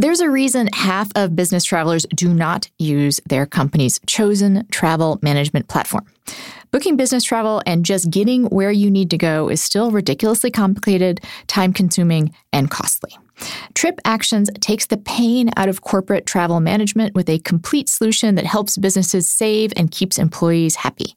There's a reason half of business travelers do not use their company's chosen travel management platform. Booking business travel and just getting where you need to go is still ridiculously complicated, time consuming, and costly. TripActions takes the pain out of corporate travel management with a complete solution that helps businesses save and keeps employees happy.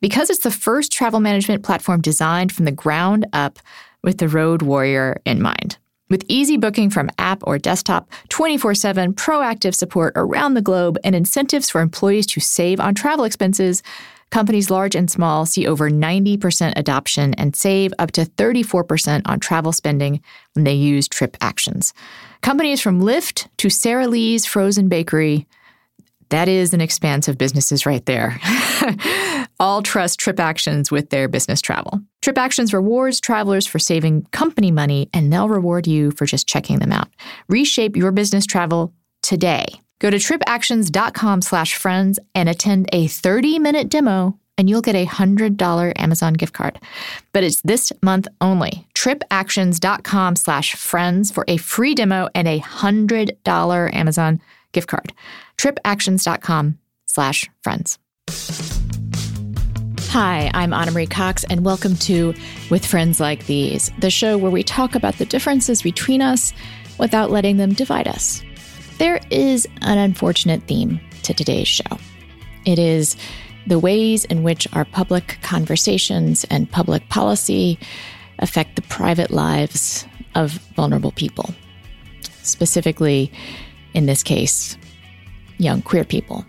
Because it's the first travel management platform designed from the ground up with the road warrior in mind. With easy booking from app or desktop, 24 7 proactive support around the globe, and incentives for employees to save on travel expenses, companies large and small see over 90% adoption and save up to 34% on travel spending when they use TripActions. Companies from Lyft to Sara Lee's Frozen Bakery that is an expanse of businesses right there. All trust TripActions with their business travel. TripActions rewards travelers for saving company money, and they'll reward you for just checking them out. Reshape your business travel today. Go to tripactions.com slash friends and attend a 30-minute demo and you'll get a $100 Amazon gift card. But it's this month only. Tripactions.com slash friends for a free demo and a $100 Amazon gift card. Tripactions.com slash friends. Hi, I'm Ana Marie Cox, and welcome to With Friends Like These, the show where we talk about the differences between us without letting them divide us. There is an unfortunate theme to today's show. It is the ways in which our public conversations and public policy affect the private lives of vulnerable people, specifically, in this case, young queer people.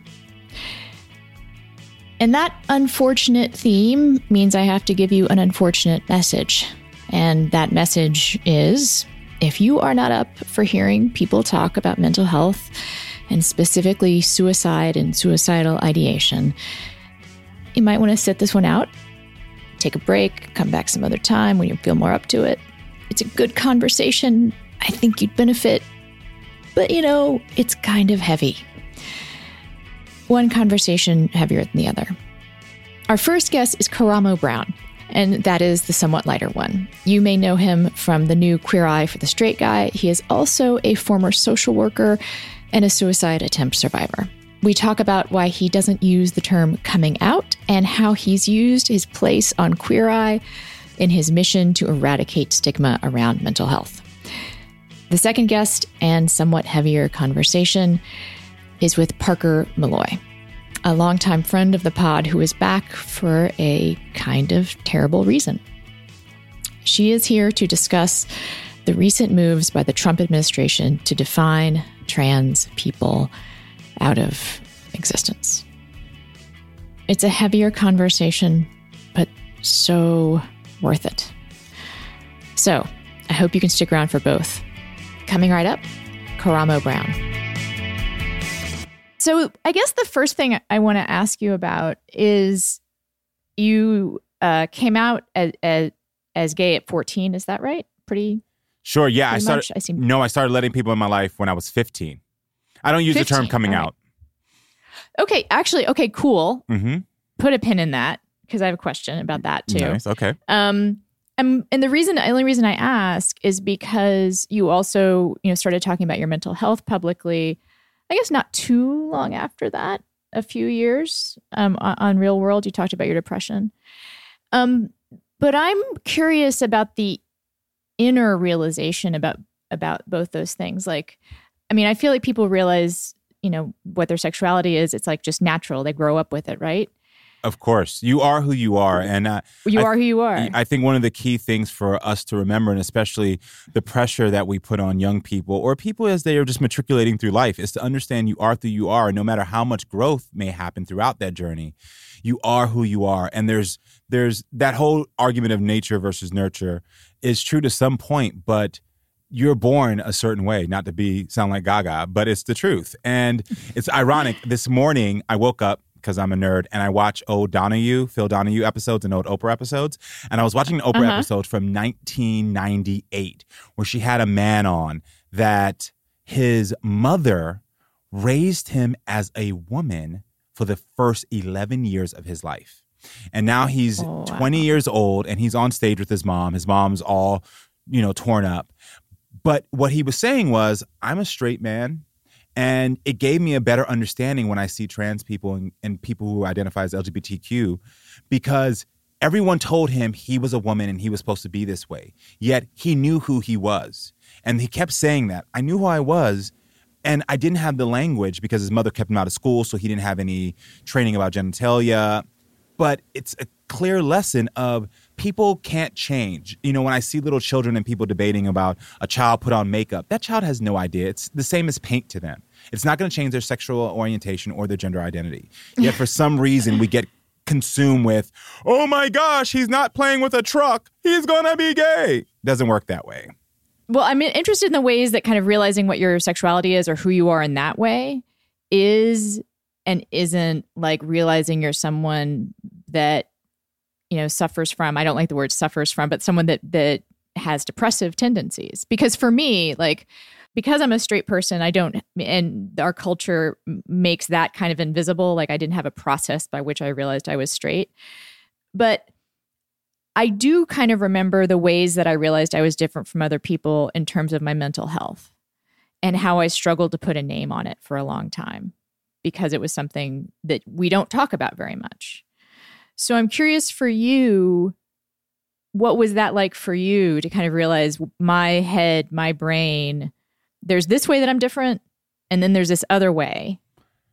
And that unfortunate theme means I have to give you an unfortunate message. And that message is if you are not up for hearing people talk about mental health and specifically suicide and suicidal ideation, you might want to sit this one out, take a break, come back some other time when you feel more up to it. It's a good conversation. I think you'd benefit. But you know, it's kind of heavy one conversation heavier than the other. Our first guest is Karamo Brown, and that is the somewhat lighter one. You may know him from the new Queer Eye for the Straight Guy. He is also a former social worker and a suicide attempt survivor. We talk about why he doesn't use the term coming out and how he's used his place on Queer Eye in his mission to eradicate stigma around mental health. The second guest and somewhat heavier conversation is with Parker Molloy, a longtime friend of the pod who is back for a kind of terrible reason. She is here to discuss the recent moves by the Trump administration to define trans people out of existence. It's a heavier conversation, but so worth it. So, I hope you can stick around for both. Coming right up, Karamo Brown. So I guess the first thing I want to ask you about is you uh, came out as, as, as gay at 14. Is that right? Pretty. Sure. Yeah. I started. I seem, no, I started letting people in my life when I was 15. I don't use 15, the term coming right. out. Okay. Actually. Okay. Cool. Mm-hmm. Put a pin in that because I have a question about that too. Nice. Okay. Um. And, and the reason, the only reason I ask is because you also, you know, started talking about your mental health publicly I guess not too long after that, a few years um, on Real World, you talked about your depression. Um, but I'm curious about the inner realization about about both those things. Like, I mean, I feel like people realize, you know, what their sexuality is. It's like just natural. They grow up with it, right? Of course, you are who you are, and uh, you are who you are. I think one of the key things for us to remember, and especially the pressure that we put on young people or people as they are just matriculating through life, is to understand you are who you are, and no matter how much growth may happen throughout that journey, you are who you are. And there's there's that whole argument of nature versus nurture is true to some point, but you're born a certain way, not to be sound like Gaga, but it's the truth. And it's ironic. This morning I woke up because I'm a nerd and I watch old Donahue, Phil Donahue episodes and old Oprah episodes. And I was watching an Oprah uh-huh. episode from 1998 where she had a man on that his mother raised him as a woman for the first 11 years of his life. And now he's oh, wow. 20 years old and he's on stage with his mom. His mom's all, you know, torn up. But what he was saying was, I'm a straight man. And it gave me a better understanding when I see trans people and, and people who identify as LGBTQ because everyone told him he was a woman and he was supposed to be this way. Yet he knew who he was. And he kept saying that. I knew who I was. And I didn't have the language because his mother kept him out of school, so he didn't have any training about genitalia. But it's a clear lesson of people can't change. You know, when I see little children and people debating about a child put on makeup, that child has no idea. It's the same as paint to them. It's not going to change their sexual orientation or their gender identity. Yet for some reason, we get consumed with, oh my gosh, he's not playing with a truck. He's going to be gay. Doesn't work that way. Well, I'm interested in the ways that kind of realizing what your sexuality is or who you are in that way is and isn't like realizing you're someone that you know suffers from I don't like the word suffers from but someone that that has depressive tendencies because for me like because I'm a straight person I don't and our culture makes that kind of invisible like I didn't have a process by which I realized I was straight but I do kind of remember the ways that I realized I was different from other people in terms of my mental health and how I struggled to put a name on it for a long time because it was something that we don't talk about very much. So I'm curious for you, what was that like for you to kind of realize my head, my brain, there's this way that I'm different, and then there's this other way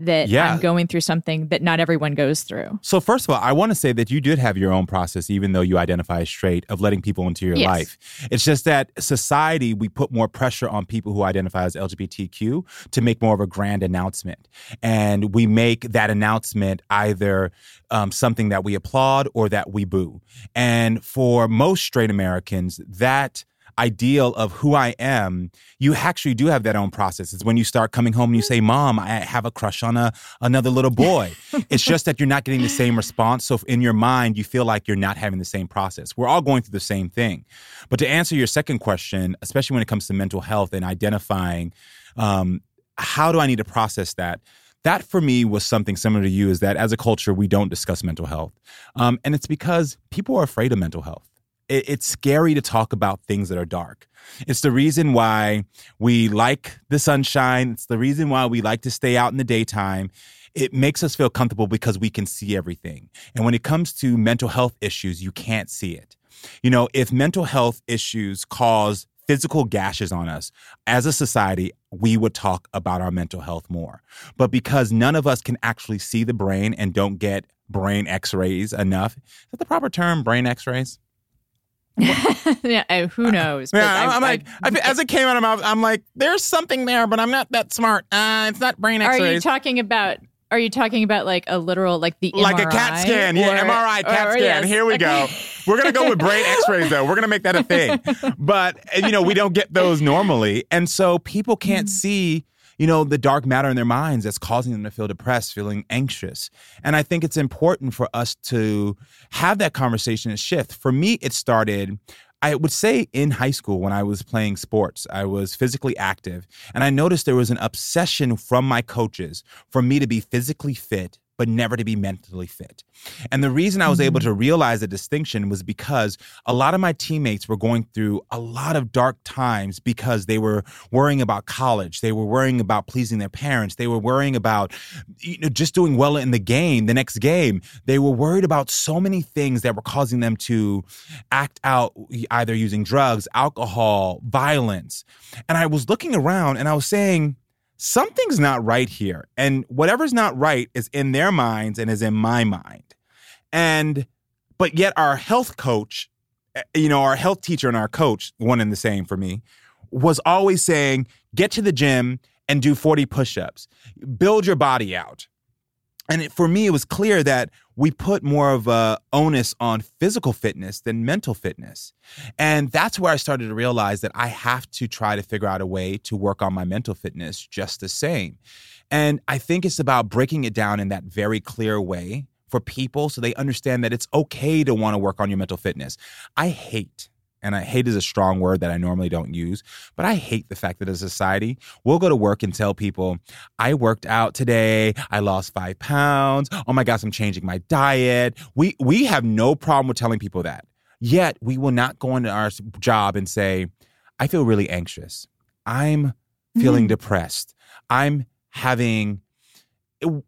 that yeah. I'm going through something that not everyone goes through. So first of all, I want to say that you did have your own process, even though you identify as straight, of letting people into your yes. life. It's just that society, we put more pressure on people who identify as LGBTQ to make more of a grand announcement. And we make that announcement either um, something that we applaud or that we boo. And for most straight Americans, that ideal of who I am, you actually do have that own process. It's when you start coming home and you say, "Mom, I have a crush on a another little boy." it's just that you're not getting the same response. So in your mind, you feel like you're not having the same process. We're all going through the same thing. But to answer your second question, especially when it comes to mental health and identifying, um, how do I need to process that? that for me was something similar to you is that as a culture we don't discuss mental health um, and it's because people are afraid of mental health it, it's scary to talk about things that are dark. It's the reason why we like the sunshine. It's the reason why we like to stay out in the daytime. It makes us feel comfortable because we can see everything. And when it comes to mental health issues, you can't see it. You know, if mental health issues cause physical gashes on us, as a society, we would talk about our mental health more. But because none of us can actually see the brain and don't get brain x rays enough, is that the proper term, brain x rays? yeah, who knows? yeah, I, am like, I, as it came out of my mouth, I'm like, there's something there, but I'm not that smart. Uh, it's not brain X-rays. Are you talking about? Are you talking about like a literal, like the like a CAT scan? Or, yeah, MRI, CAT or, scan. Yes. Here we go. We're gonna go with brain X-rays though. We're gonna make that a thing. But you know, we don't get those normally, and so people can't mm. see you know, the dark matter in their minds that's causing them to feel depressed, feeling anxious. And I think it's important for us to have that conversation and shift. For me, it started. I would say in high school when I was playing sports, I was physically active, and I noticed there was an obsession from my coaches for me to be physically fit but never to be mentally fit. And the reason I was mm-hmm. able to realize the distinction was because a lot of my teammates were going through a lot of dark times because they were worrying about college, they were worrying about pleasing their parents, they were worrying about you know just doing well in the game, the next game. They were worried about so many things that were causing them to act out either using drugs, alcohol, violence. And I was looking around and I was saying something's not right here. And whatever's not right is in their minds and is in my mind. And, but yet our health coach, eh, you know, our health teacher and our coach, one and the same for me, was always saying, get to the gym and do 40 push ups, build your body out and it, for me, it was clear that we put more of a onus on physical fitness than mental fitness. And that's where I started to realize that I have to try to figure out a way to work on my mental fitness just the same. And I think it's about breaking it down in that very clear way for people so they understand that it's okay to want to work on your mental fitness. I hate and I hate is a strong word that I normally don't use, but I hate the fact that as a society, we'll go to work and tell people, I worked out today, I lost five pounds, oh my gosh, I'm changing my diet. We we have no problem with telling people that. Yet we will not go into our job and say, I feel really anxious. I'm feeling mm-hmm. depressed. I'm having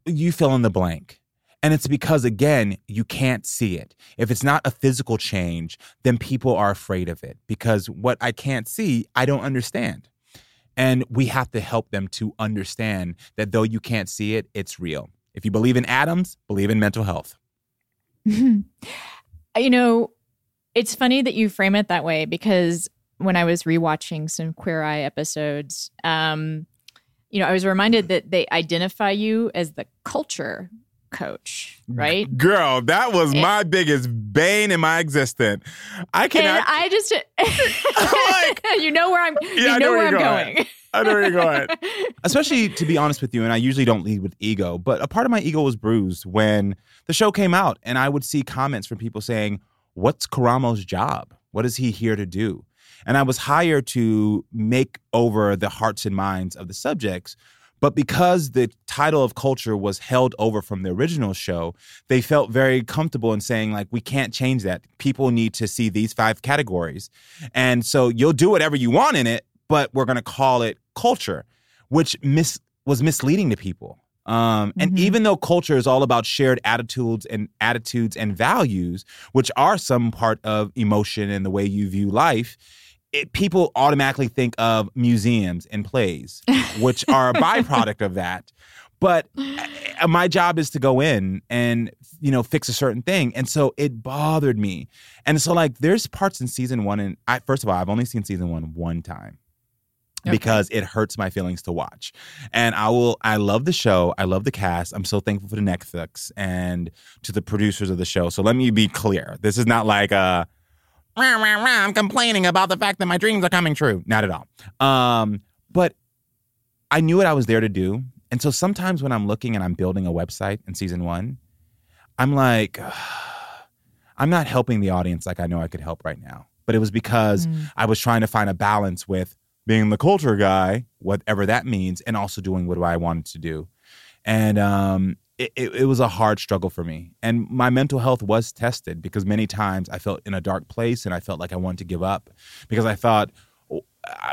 you fill in the blank. And it's because, again, you can't see it. If it's not a physical change, then people are afraid of it because what I can't see, I don't understand. And we have to help them to understand that though you can't see it, it's real. If you believe in atoms, believe in mental health. you know, it's funny that you frame it that way because when I was rewatching some Queer Eye episodes, um, you know, I was reminded that they identify you as the culture coach, right? Girl, that was and, my biggest bane in my existence. I cannot. I just, like, you know where I'm. Yeah, you know, know where, where I'm going. going. I know where you're going. Especially to be honest with you, and I usually don't lead with ego, but a part of my ego was bruised when the show came out, and I would see comments from people saying, "What's Karamo's job? What is he here to do?" And I was hired to make over the hearts and minds of the subjects but because the title of culture was held over from the original show, they felt very comfortable in saying, like, we can't change that. People need to see these five categories. And so you'll do whatever you want in it, but we're going to call it culture, which mis- was misleading to people. Um, and mm-hmm. even though culture is all about shared attitudes and attitudes and values, which are some part of emotion and the way you view life, it, people automatically think of museums and plays, which are a byproduct of that. But uh, my job is to go in and you know fix a certain thing, and so it bothered me. And so like, there's parts in season one, and I, first of all, I've only seen season one one time. Okay. because it hurts my feelings to watch. And I will I love the show. I love the cast. I'm so thankful for the Netflix and to the producers of the show. So let me be clear. This is not like a I'm complaining about the fact that my dreams are coming true. Not at all. Um, but I knew what I was there to do. And so sometimes when I'm looking and I'm building a website in season one, I'm like, I'm not helping the audience like I know I could help right now. But it was because mm. I was trying to find a balance with being the culture guy, whatever that means, and also doing what I wanted to do. And um, it, it, it, was a hard struggle for me. And my mental health was tested because many times I felt in a dark place and I felt like I wanted to give up because I thought, oh,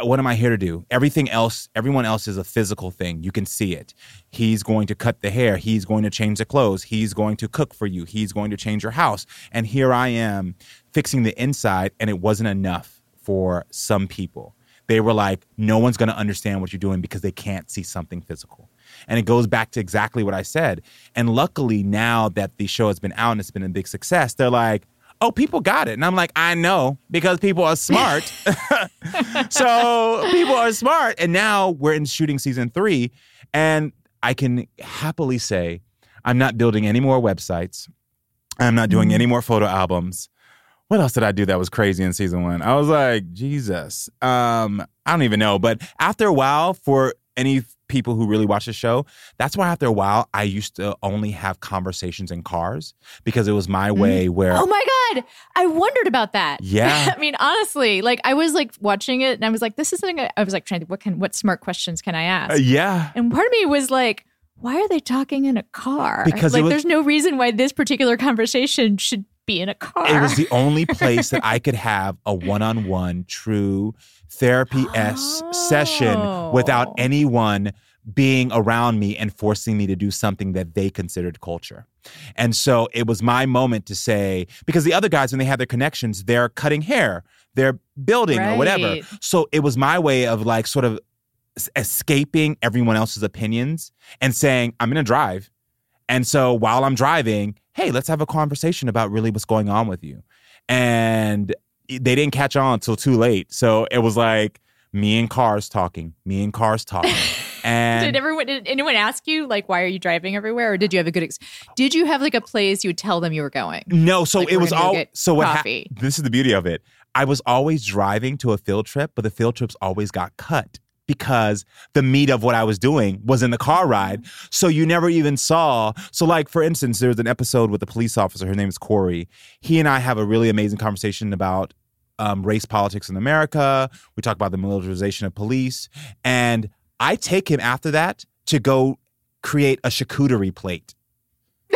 what am I here to do? Everything else, everyone else is a physical thing. You can see it. He's going to cut the hair. He's going to change the clothes. He's going to cook for you. He's going to change your house. And here I am fixing the inside, and it wasn't enough for some people. They were like, no one's going to understand what you're doing because they can't see something physical. And it goes back to exactly what I said. And luckily, now that the show has been out and it's been a big success, they're like, oh, people got it. And I'm like, I know because people are smart. so people are smart. And now we're in shooting season three. And I can happily say, I'm not building any more websites. I'm not doing mm-hmm. any more photo albums. What else did I do that was crazy in season one? I was like, Jesus. Um, I don't even know. But after a while, for any people who really watch the show, that's why after a while I used to only have conversations in cars because it was my mm-hmm. way where Oh my god, I wondered about that. Yeah. I mean, honestly, like I was like watching it and I was like this is something I, I was like trying to what can what smart questions can I ask? Uh, yeah. And part of me was like why are they talking in a car? Because like, was- there's no reason why this particular conversation should be in a car. It was the only place that I could have a one-on-one true therapy s session without Oh. anyone being around me and forcing me to do something that they considered culture. And so it was my moment to say because the other guys when they have their connections they're cutting hair, they're building or whatever. So it was my way of like sort of escaping everyone else's opinions and saying I'm going to drive. And so while I'm driving, hey, let's have a conversation about really what's going on with you. And they didn't catch on until too late. So it was like me and cars talking, me and cars talking. And did everyone did anyone ask you like why are you driving everywhere or did you have a good ex- did you have like a place you would tell them you were going no, so Like, it was all so what coffee. this is the beauty of it. I was always driving to a field trip, but the field trips always got cut because the meat of what I was doing was in the car ride. So you never even saw. So, like, for instance, there was an episode with a police officer. Her name is Corey. He and I have a really amazing conversation about um, race politics in America. We talk about the militarization of police. And I take him after that to go create a charcuterie plate.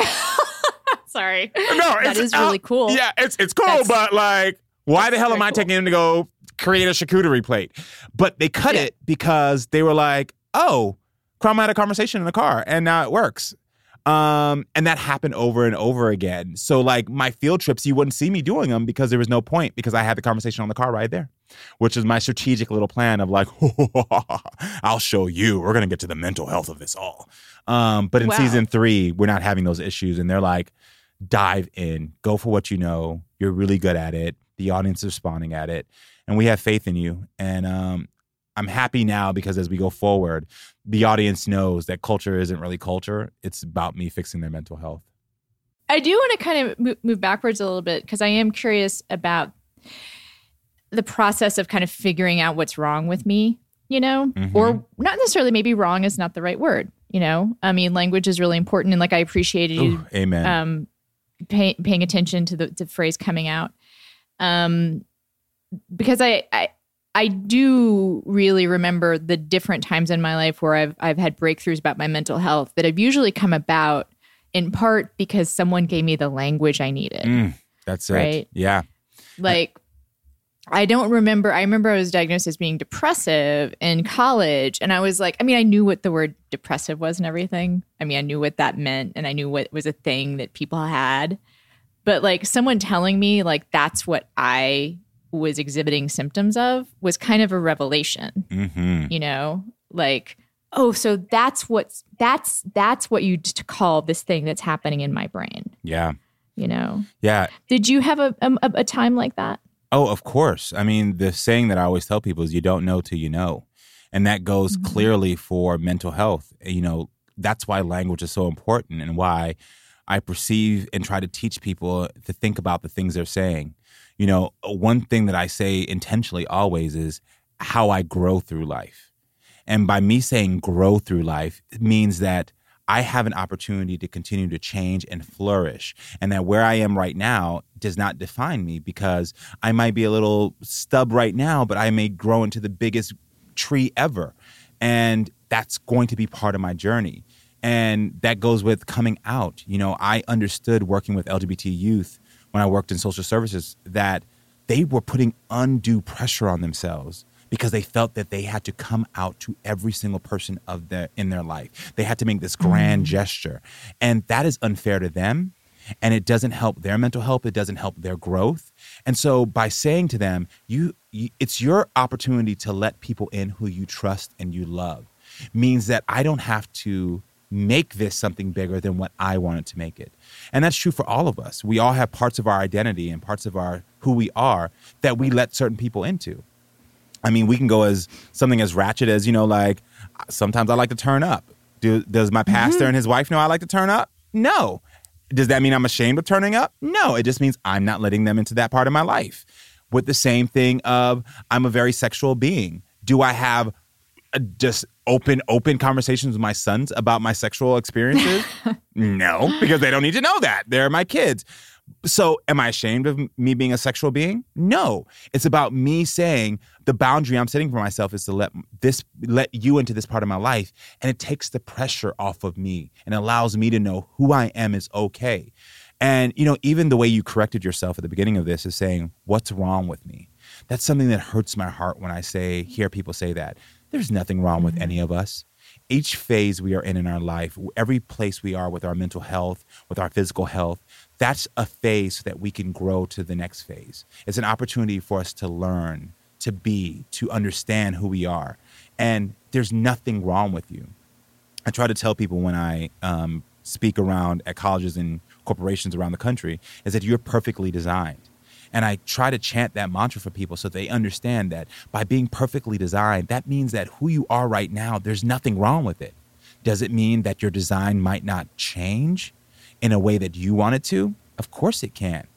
sorry No, that is really uh, cool Yeah, it's it's cool, That's- but like, why the hell am I cool. taking him to go create a charcuterie plate? But they cut Yeah. it because they were like, oh, Karamo had a conversation in the car, and now it works. Um, and that happened over and over again. So like my field trips, you wouldn't see me doing them because there was no point because I had the conversation on the car ride there, which is my strategic little plan of like, I'll show you. We're gonna get to the mental health of this all. Um, but in Wow. season three, we're not having those issues, and they're like, dive in, go for what you know. You're really good at it. The audience is responding at it, and we have faith in you. And um, I'm happy now because as we go forward, the audience knows that culture isn't really culture. It's about me fixing their mental health. I do want to kind of move, backwards a little bit because I am curious about the process of kind of figuring out what's wrong with me, you know, Mhm. or not necessarily. Maybe wrong is not the right word. You know, I mean, language is really important, and like I appreciated you Ooh, amen. um, pay, paying attention to the, the phrase coming out, um, because I, I I do really remember the different times in my life where I've I've had breakthroughs about my mental health that have usually come about in part because someone gave me the language I needed. Mm, that's it. Right. Yeah. Like I don't remember I remember I was diagnosed as being depressive in college and I was like I mean I knew what the word depressive was and everything. I mean I knew what that meant and I knew what was a thing that people had. But like someone telling me like that's what I was exhibiting symptoms of was kind of a revelation Mm-hmm. you know like oh so that's what's that's that's what you t- call this thing that's happening in my brain Yeah. you know Yeah. did you have a, a, a time like that Oh, of course. I mean, the saying that I always tell people is you don't know till you know. And that goes Mm-hmm. clearly for mental health. You know, that's why language is so important and why I perceive and try to teach people to think about the things they're saying. You know, one thing that I say intentionally always is how I grow through life. And by me saying grow through life, it means that I have an opportunity to continue to change and flourish. And that where I am right now does not define me because I might be a little stub right now, but I may grow into the biggest tree ever. And that's going to be part of my journey. And that goes with coming out. You know, I understood working with LGBT youth when I worked in social services that they were putting undue pressure on themselves because they felt that they had to come out to every single person of their in their life. They had to make this mm-hmm. grand gesture. And that is unfair to them and it doesn't help their mental health, it doesn't help their growth. And so by saying to them, you, you it's your opportunity to let people in who you trust and you love means that I don't have to make this something bigger than what I wanted to make it. And that's true for all of us. We all have parts of our identity and parts of our who we are that we let certain people into. I mean, we can go as something as ratchet as, you know, like sometimes I like to turn up. Do, does my mm-hmm. pastor and his wife know I like to turn up? No. Does that mean I'm ashamed of turning up? No. It just means I'm not letting them into that part of my life. With the same thing of I'm a very sexual being. Do I have just open open conversations with my sons about my sexual experiences? no, because they don't need to know that. They're my kids. So, am I ashamed of me being a sexual being? No. It's about me saying the boundary I'm setting for myself is to let this let you into this part of my life and it takes the pressure off of me and allows me to know who I am is okay. And you know, even the way you corrected yourself at the beginning of this is saying, "What's wrong with me?" That's something that hurts my heart when I say hear people say that. There's nothing wrong with any of us each phase we are in in our life, every place we are with our mental health, with our physical health, that's a phase that we can grow to the next phase. It's an opportunity for us to learn, to be, to understand who we are. And there's nothing wrong with you. I try to tell people when I um, speak around at colleges and corporations around the country is that you're perfectly designed. And I try to chant that mantra for people so they understand that by being perfectly designed, that means that who you are right now, there's nothing wrong with it. Does it mean that your design might not change in a way that you want it to? Of course it can.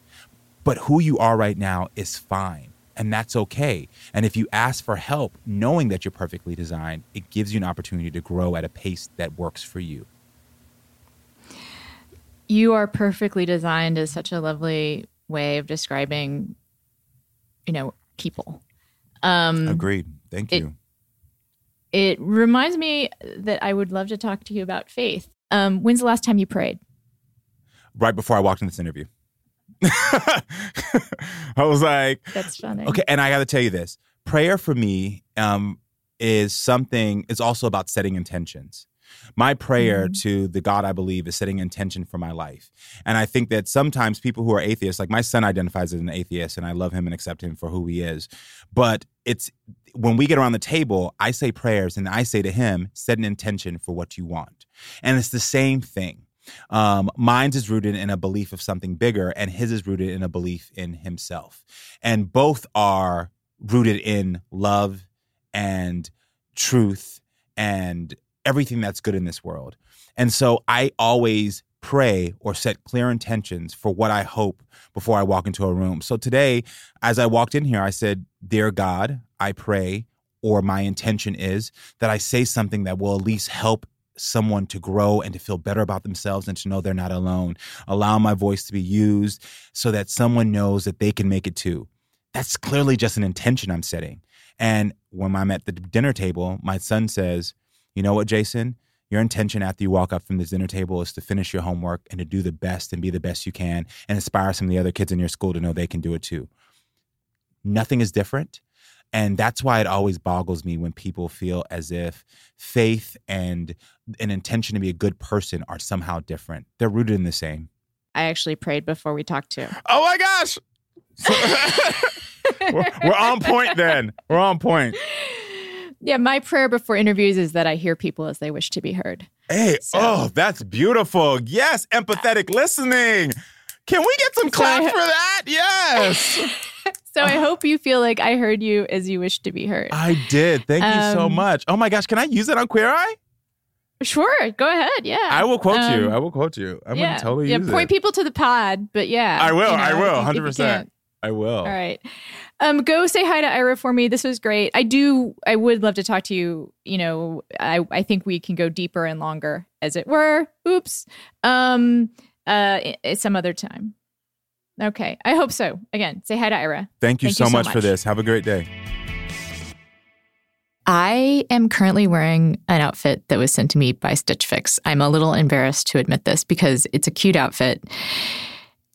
But who you are right now is fine. And that's okay. And if you ask for help, knowing that you're perfectly designed, it gives you an opportunity to grow at a pace that works for you. You are perfectly designed is such a lovely way of describing, you know, people. Um, Agreed. Thank you. It, it reminds me that I would love to talk to you about faith. Um, when's the last time you prayed? Right before I walked in this interview. I was like, "That's funny." Okay, and I got to tell you this: prayer for me um, is something. It's also about setting intentions. My prayer mm-hmm. to the God I believe is setting intention for my life. And I think that sometimes people who are atheists, like my son identifies as an atheist and I love him and accept him for who he is. But it's when we get around the table, I say prayers and I say to him, set an intention for what you want. And it's the same thing. Um, mine's is rooted in a belief of something bigger, and his is rooted in a belief in himself. And both are rooted in love and truth and everything that's good in this world. And so I always pray or set clear intentions for what I hope before I walk into a room. So today, as I walked in here, I said, Dear God, I pray, or my intention is that I say something that will at least help someone to grow and to feel better about themselves and to know they're not alone. Allow my voice to be used so that someone knows that they can make it too. That's clearly just an intention I'm setting. And when I'm at the dinner table, my son says, you know what, Jason? Your intention after you walk up from this dinner table is to finish your homework and to do the best and be the best you can and inspire some of the other kids in your school to know they can do it too. Nothing is different. And that's why it always boggles me when people feel as if faith and an intention to be a good person are somehow different. They're rooted in the same. I actually prayed before we talked to. Oh my gosh. we're, we're on point then. We're on point. Yeah, my prayer before interviews is that I hear people as they wish to be heard. Hey, so. oh, that's beautiful. Yes, empathetic listening. Can we get some claps so for that? Yes. so I hope you feel like I heard you as you wish to be heard. I did. Thank um, you so um, much. Oh my gosh, can I use it on Queer Eye? Sure, go ahead. Yeah, I will quote um, you. I will quote you. I'm yeah, gonna totally yeah, use point people to the pod, but yeah, I will. You know, I will. Hundred percent. I will. All right. Um, go say hi to Ira for me. This was great. I do. I would love to talk to you. You know, I I think we can go deeper and longer, as it were. Oops. Um. Uh. Some other time. Okay. I hope so. Again, say hi to Ira. Thank you, Thank so, you so much, much for this. Have a great day. I am currently wearing an outfit that was sent to me by Stitch Fix. I'm a little embarrassed to admit this because it's a cute outfit.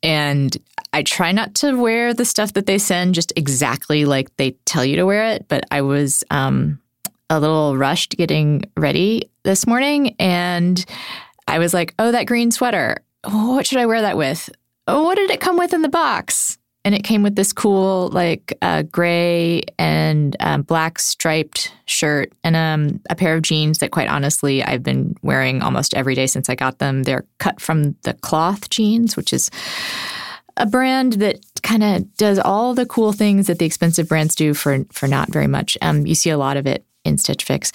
And I try not to wear the stuff that they send just exactly like they tell you to wear it, but I was um, a little rushed getting ready this morning and I was like, oh, that green sweater. what should I wear that with? Oh, what did it come with in the box? And it came with this cool, like, uh, gray and um, black striped shirt and um, a pair of jeans that, quite honestly, I've been wearing almost every day since I got them. They're cut from the cloth jeans, which is a brand that kind of does all the cool things that the expensive brands do for for not very much. Um, you see a lot of it in Stitch Fix.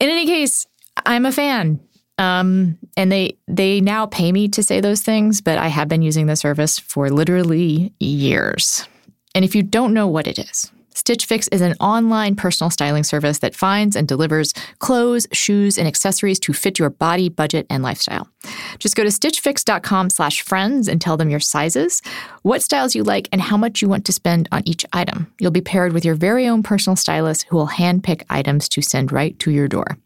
In any case, I'm a fan. Um, and they they now pay me to say those things, but I have been using the service for literally years. And if you don't know what it is, Stitch Fix is an online personal styling service that finds and delivers clothes, shoes, and accessories to fit your body, budget, and lifestyle. Just go to stitchfix.com slash friends and tell them your sizes, what styles you like, and how much you want to spend on each item. You'll be paired with your very own personal stylist who will handpick items to send right to your door.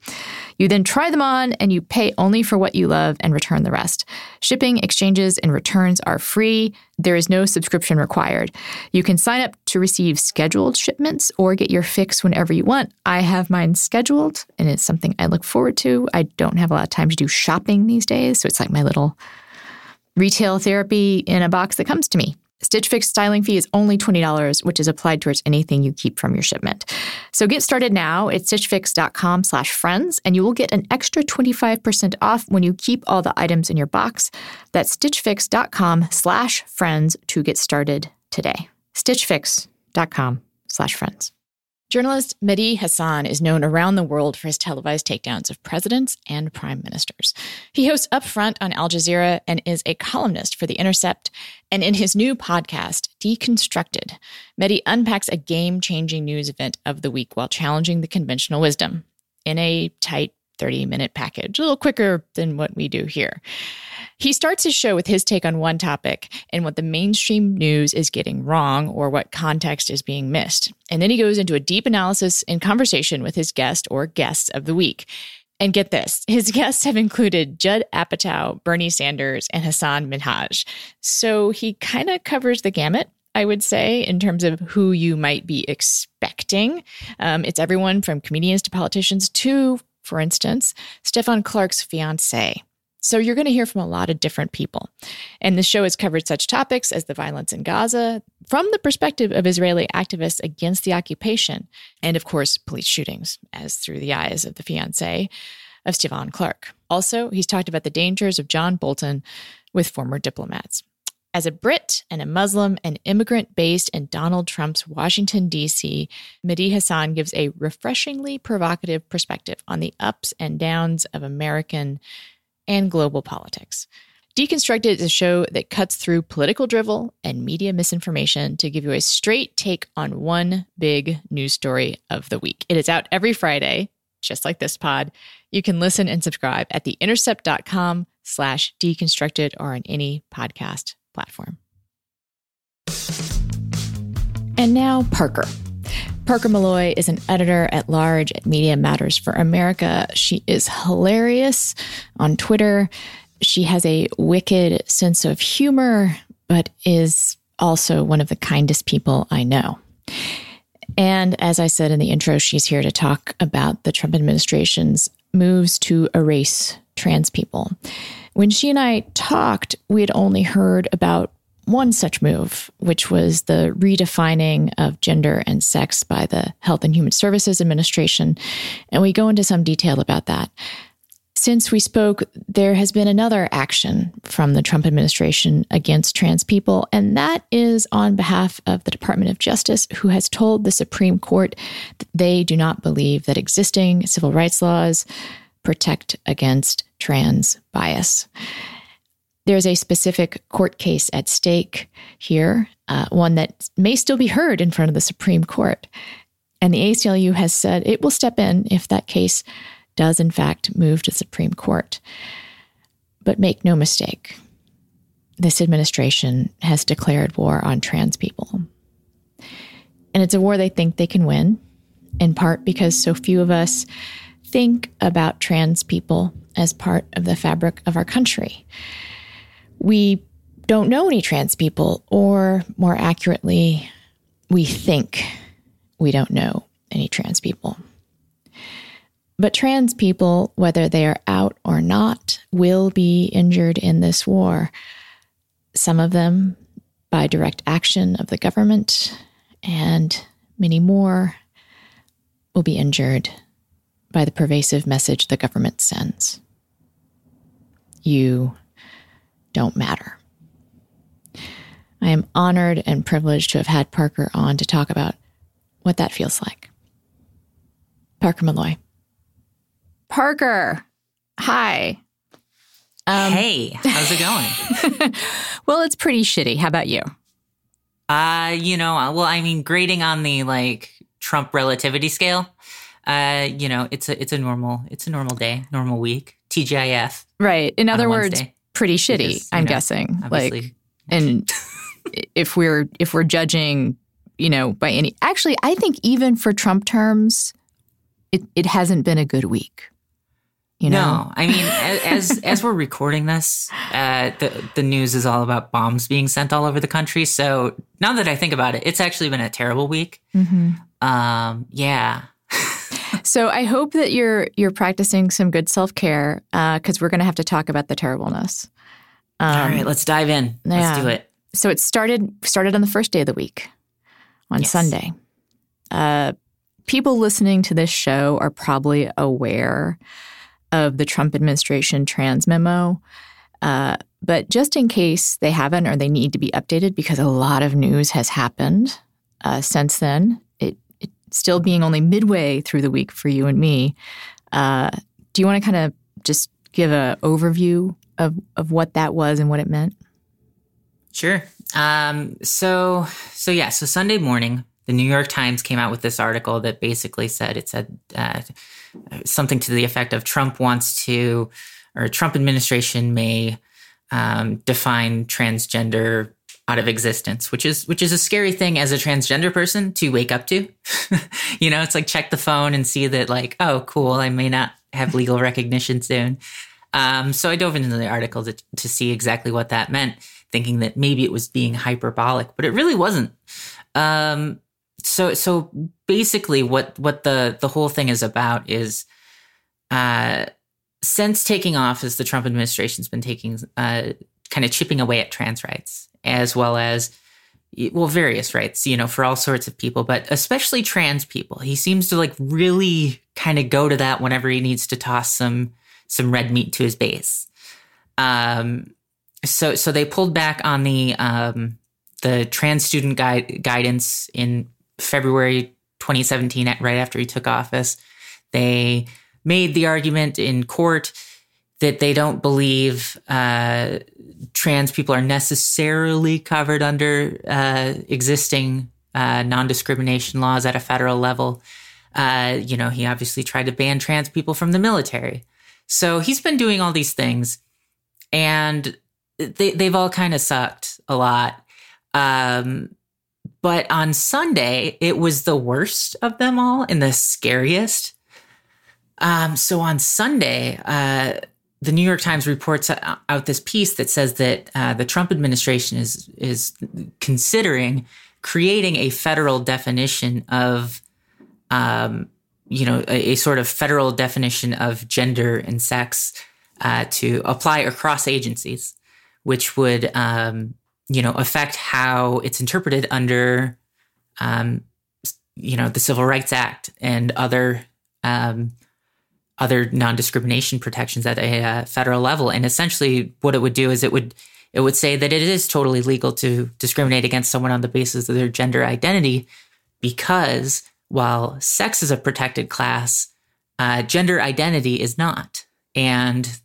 You then try them on and you pay only for what you love and return the rest. Shipping, exchanges, and returns are free. There is no subscription required. You can sign up to receive scheduled shipments or get your fix whenever you want. I have mine scheduled and it's something I look forward to. I don't have a lot of time to do shopping these days, so it's like my little retail therapy in a box that comes to me. Stitch Fix styling fee is only $20, which is applied towards anything you keep from your shipment. So get started now at stitchfix.com slash friends, and you will get an extra 25% off when you keep all the items in your box. That's stitchfix.com slash friends to get started today. stitchfix.com slash friends. Journalist Mehdi Hasan is known around the world for his televised takedowns of presidents and prime ministers. He hosts Upfront on Al Jazeera and is a columnist for The Intercept. And in his new podcast, Deconstructed, Mehdi unpacks a game changing news event of the week while challenging the conventional wisdom in a tight 30 minute package, a little quicker than what we do here. He starts his show with his take on one topic and what the mainstream news is getting wrong or what context is being missed. And then he goes into a deep analysis and conversation with his guest or guests of the week. And get this, his guests have included Judd Apatow, Bernie Sanders, and Hasan Minhaj. So he kind of covers the gamut. I would say, in terms of who you might be expecting. Um, it's everyone from comedians to politicians to, for instance, Stephon Clark's fiance. So you're going to hear from a lot of different people. And the show has covered such topics as the violence in Gaza from the perspective of Israeli activists against the occupation, and of course, police shootings, as through the eyes of the fiance of Stephon Clark. Also, he's talked about the dangers of John Bolton with former diplomats. As a Brit and a Muslim and immigrant based in Donald Trump's Washington, D.C., Mehdi Hasan gives a refreshingly provocative perspective on the ups and downs of American and global politics. Deconstructed is a show that cuts through political drivel and media misinformation to give you a straight take on one big news story of the week. It is out every Friday, just like this pod. You can listen and subscribe at theintercept.com slash deconstructed or on any podcast platform. And now, Parker. Parker Molloy is an editor at large at Media Matters for America. She is hilarious on Twitter. She has a wicked sense of humor, but is also one of the kindest people I know. And as I said in the intro, she's here to talk about the Trump administration's moves to erase trans people. When she and I talked, we had only heard about one such move, which was the redefining of gender and sex by the Health and Human Services Administration. And we go into some detail about that. Since we spoke, there has been another action from the Trump administration against trans people, and that is on behalf of the Department of Justice, who has told the Supreme Court that they do not believe that existing civil rights laws protect against trans bias. There's a specific court case at stake here, uh, one that may still be heard in front of the Supreme Court. And the ACLU has said it will step in if that case does, in fact, move to the Supreme Court. But make no mistake, this administration has declared war on trans people. And it's a war they think they can win, in part because so few of us think about trans people as part of the fabric of our country we don't know any trans people, or more accurately, we think we don't know any trans people. But trans people, whether they are out or not, will be injured in this war. Some of them by direct action of the government, and many more will be injured by the pervasive message the government sends. You don't matter. I am honored and privileged to have had Parker on to talk about what that feels like. Parker Molloy. Parker, hi. Um, hey, how's it going? well, it's pretty shitty. How about you? Uh, you know, well, I mean, grading on the like Trump relativity scale, uh, you know, it's a it's a normal it's a normal day, normal week. TGIF. Right. In other words, pretty shitty, because, I'm know, guessing. Obviously. Like and if we're if we're judging, you know, by any actually I think even for Trump terms, it, it hasn't been a good week. You know? No, I mean, as as we're recording this, uh, the the news is all about bombs being sent all over the country. So now that I think about it, it's actually been a terrible week. Mm-hmm. Um, yeah. So I hope that you're you're practicing some good self care because uh, we're going to have to talk about the terribleness. Um, all right, let's dive in. Yeah. Let's do it. So it started started on the first day of the week, on yes. Sunday. Uh, people listening to this show are probably aware of the Trump administration trans memo. Uh, but just in case they haven't or they need to be updated, because a lot of news has happened uh, since then, still being only midway through the week for you and me. Uh, do you want to kind of just give an overview of, of what that was and what it meant? Sure. Um, so, so yeah, so Sunday morning, the New York Times came out with this article that basically said it said uh, something to the effect of Trump wants to, or Trump administration may um, define transgender out of existence, which is which is a scary thing as a transgender person to wake up to. you know, it's like check the phone and see that like, oh, cool, I may not have legal recognition soon. Um, so I dove into the article to, to see exactly what that meant, thinking that maybe it was being hyperbolic, but it really wasn't. Um, so so basically what what the the whole thing is about is uh since taking office the Trump administration's been taking uh kind of chipping away at trans rights as well as well various rights you know for all sorts of people but especially trans people. He seems to like really kind of go to that whenever he needs to toss some some red meat to his base. Um so so they pulled back on the um the trans student guide, guidance in February 2017, right after he took office, they made the argument in court that they don't believe uh, trans people are necessarily covered under uh, existing uh, non discrimination laws at a federal level. Uh, you know, he obviously tried to ban trans people from the military. So he's been doing all these things, and they, they've all kind of sucked a lot. Um, but on Sunday, it was the worst of them all and the scariest. Um, so on Sunday, uh, the New York Times reports out this piece that says that uh, the Trump administration is is considering creating a federal definition of, um, you know, a, a, sort of federal definition of gender and sex uh, to apply across agencies, which would um, you know, affect how it's interpreted under, um, you know, the Civil Rights Act and other um, other non-discrimination protections at a uh, federal level. And essentially, what it would do is it would it would say that it is totally legal to discriminate against someone on the basis of their gender identity, because while sex is a protected class, uh, gender identity is not. And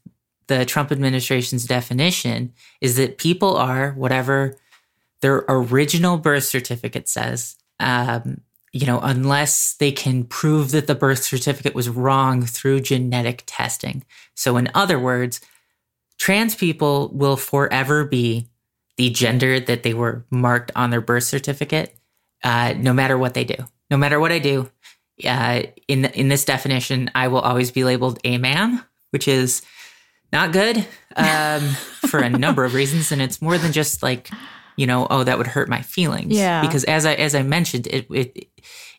the Trump administration's definition is that people are whatever their original birth certificate says. Um, you know, unless they can prove that the birth certificate was wrong through genetic testing. So, in other words, trans people will forever be the gender that they were marked on their birth certificate, uh, no matter what they do. No matter what I do, uh, in in this definition, I will always be labeled a man, which is not good um, for a number of reasons, and it's more than just like you know, oh, that would hurt my feelings. Yeah. Because as I as I mentioned, it it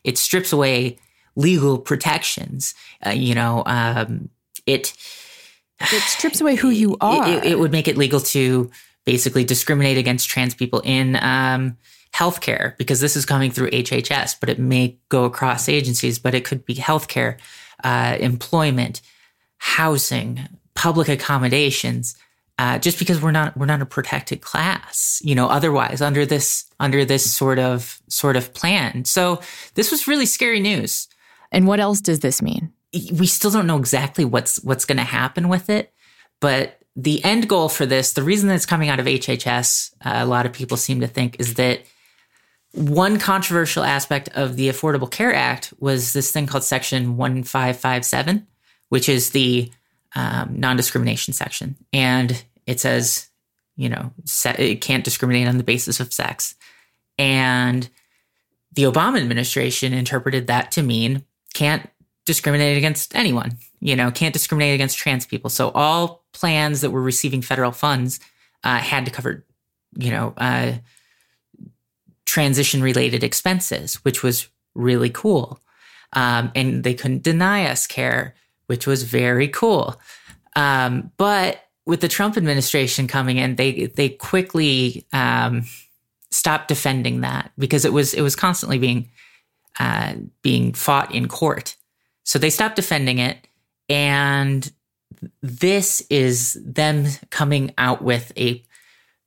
it strips away legal protections. Uh, you know, um, it it strips away who you are. It, it, it, would make it legal to basically discriminate against trans people in um, healthcare because this is coming through HHS, but it may go across agencies. But it could be healthcare, uh, employment, housing, public accommodations uh, just because we're not we're not a protected class you know otherwise under this under this sort of sort of plan. So this was really scary news. And what else does this mean? We still don't know exactly what's what's going to happen with it but the end goal for this the reason that it's coming out of hhs uh, a lot of people seem to think is that one controversial aspect of the Affordable Care Act was this thing called Section 1557, which is the um, non discrimination section. And it says, you know, it can't discriminate on the basis of sex. And the Obama administration interpreted that to mean can't discriminate against anyone, you know, can't discriminate against trans people. So all plans that were receiving federal funds uh, had to cover, you know, uh, transition related expenses, which was really cool. Um, and they couldn't deny us care, which was very cool. Um, but with the Trump administration coming in, they they quickly um, stopped defending that because it was it was constantly being uh, being fought in court. So they stopped defending it, and this is them coming out with a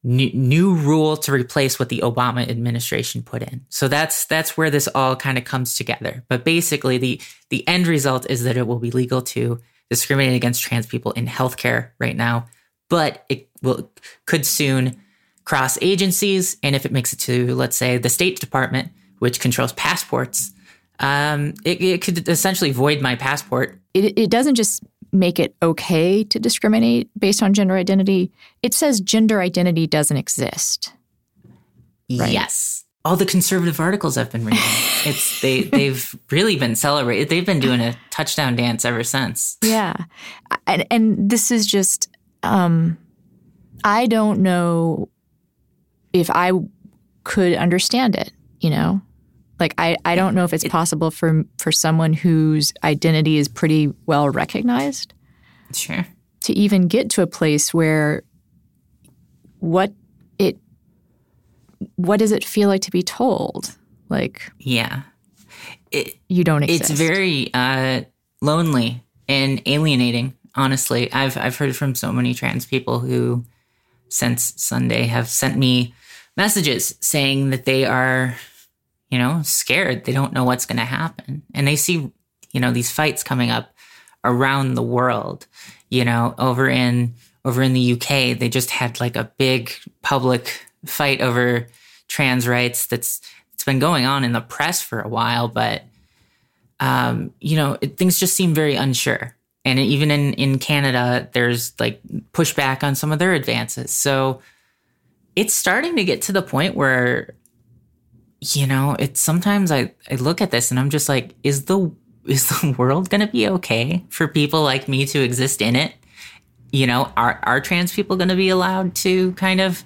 new, new rule to replace what the Obama administration put in. So that's that's where this all kind of comes together. But basically, the the end result is that it will be legal to discriminate against trans people in healthcare right now, but it will could soon cross agencies. And if it makes it to, let's say, the State Department, which controls passports, um, it, it, could essentially void my passport. It, it doesn't just make it okay to discriminate based on gender identity. It says gender identity doesn't exist. Right? Yes. All the conservative articles I've been reading, it's they they've really been celebrated. They've been doing a touchdown dance ever since. Yeah, and and this is just um, I don't know if I could understand it, you know? Like I, I don't know if it's possible for for someone whose identity is pretty well recognized. Sure. To even get to a place where what it what does it feel like to be told? Like Yeah. It, you don't exist. It's very uh, lonely and alienating, honestly. I've I've heard from so many trans people who since Sunday have sent me messages saying that they are, you know, scared. They don't know what's going to happen. And they see, you know, these fights coming up around the world. You know, over in over in the UK, they just had like a big public fight over trans rights that's it's been going on in the press for a while, but um, you know, it, things just seem very unsure. And even in in Canada, there's like pushback on some of their advances. So it's starting to get to the point where you know it's sometimes i i look at this and i'm just like is the is the world going to be okay for people like me to exist in it you know are are trans people going to be allowed to kind of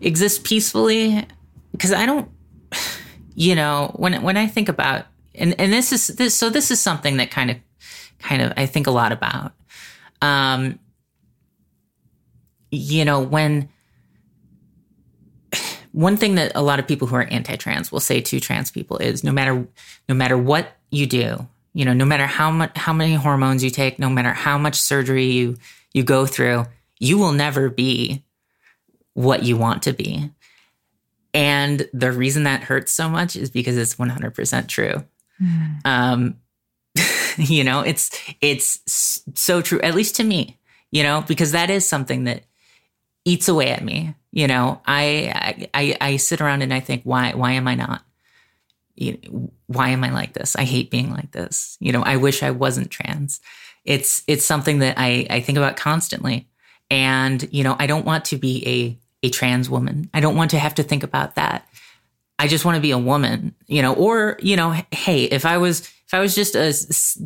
exist peacefully? Because i don't you know when when i think about and and this is this so this is something that kind of kind of i think a lot about. Um you know when one thing that a lot of people who are anti-trans will say to trans people is no matter no matter what you do, you know, no matter how much how many hormones you take, no matter how much surgery you you go through, you will never be what you want to be. And the reason that hurts so much is because it's 100% true. Mm. Um, you know, it's it's so true at least to me, you know, because that is something that eats away at me you know, I, I, I sit around and I think, why, why am I not? You know, why am I like this? I hate being like this. You know, I wish I wasn't trans. It's, it's something that I, I think about constantly. And, you know, I don't want to be a, a trans woman. I don't want to have to think about that. I just want to be a woman, you know, or, you know, hey, if I was, if I was just a,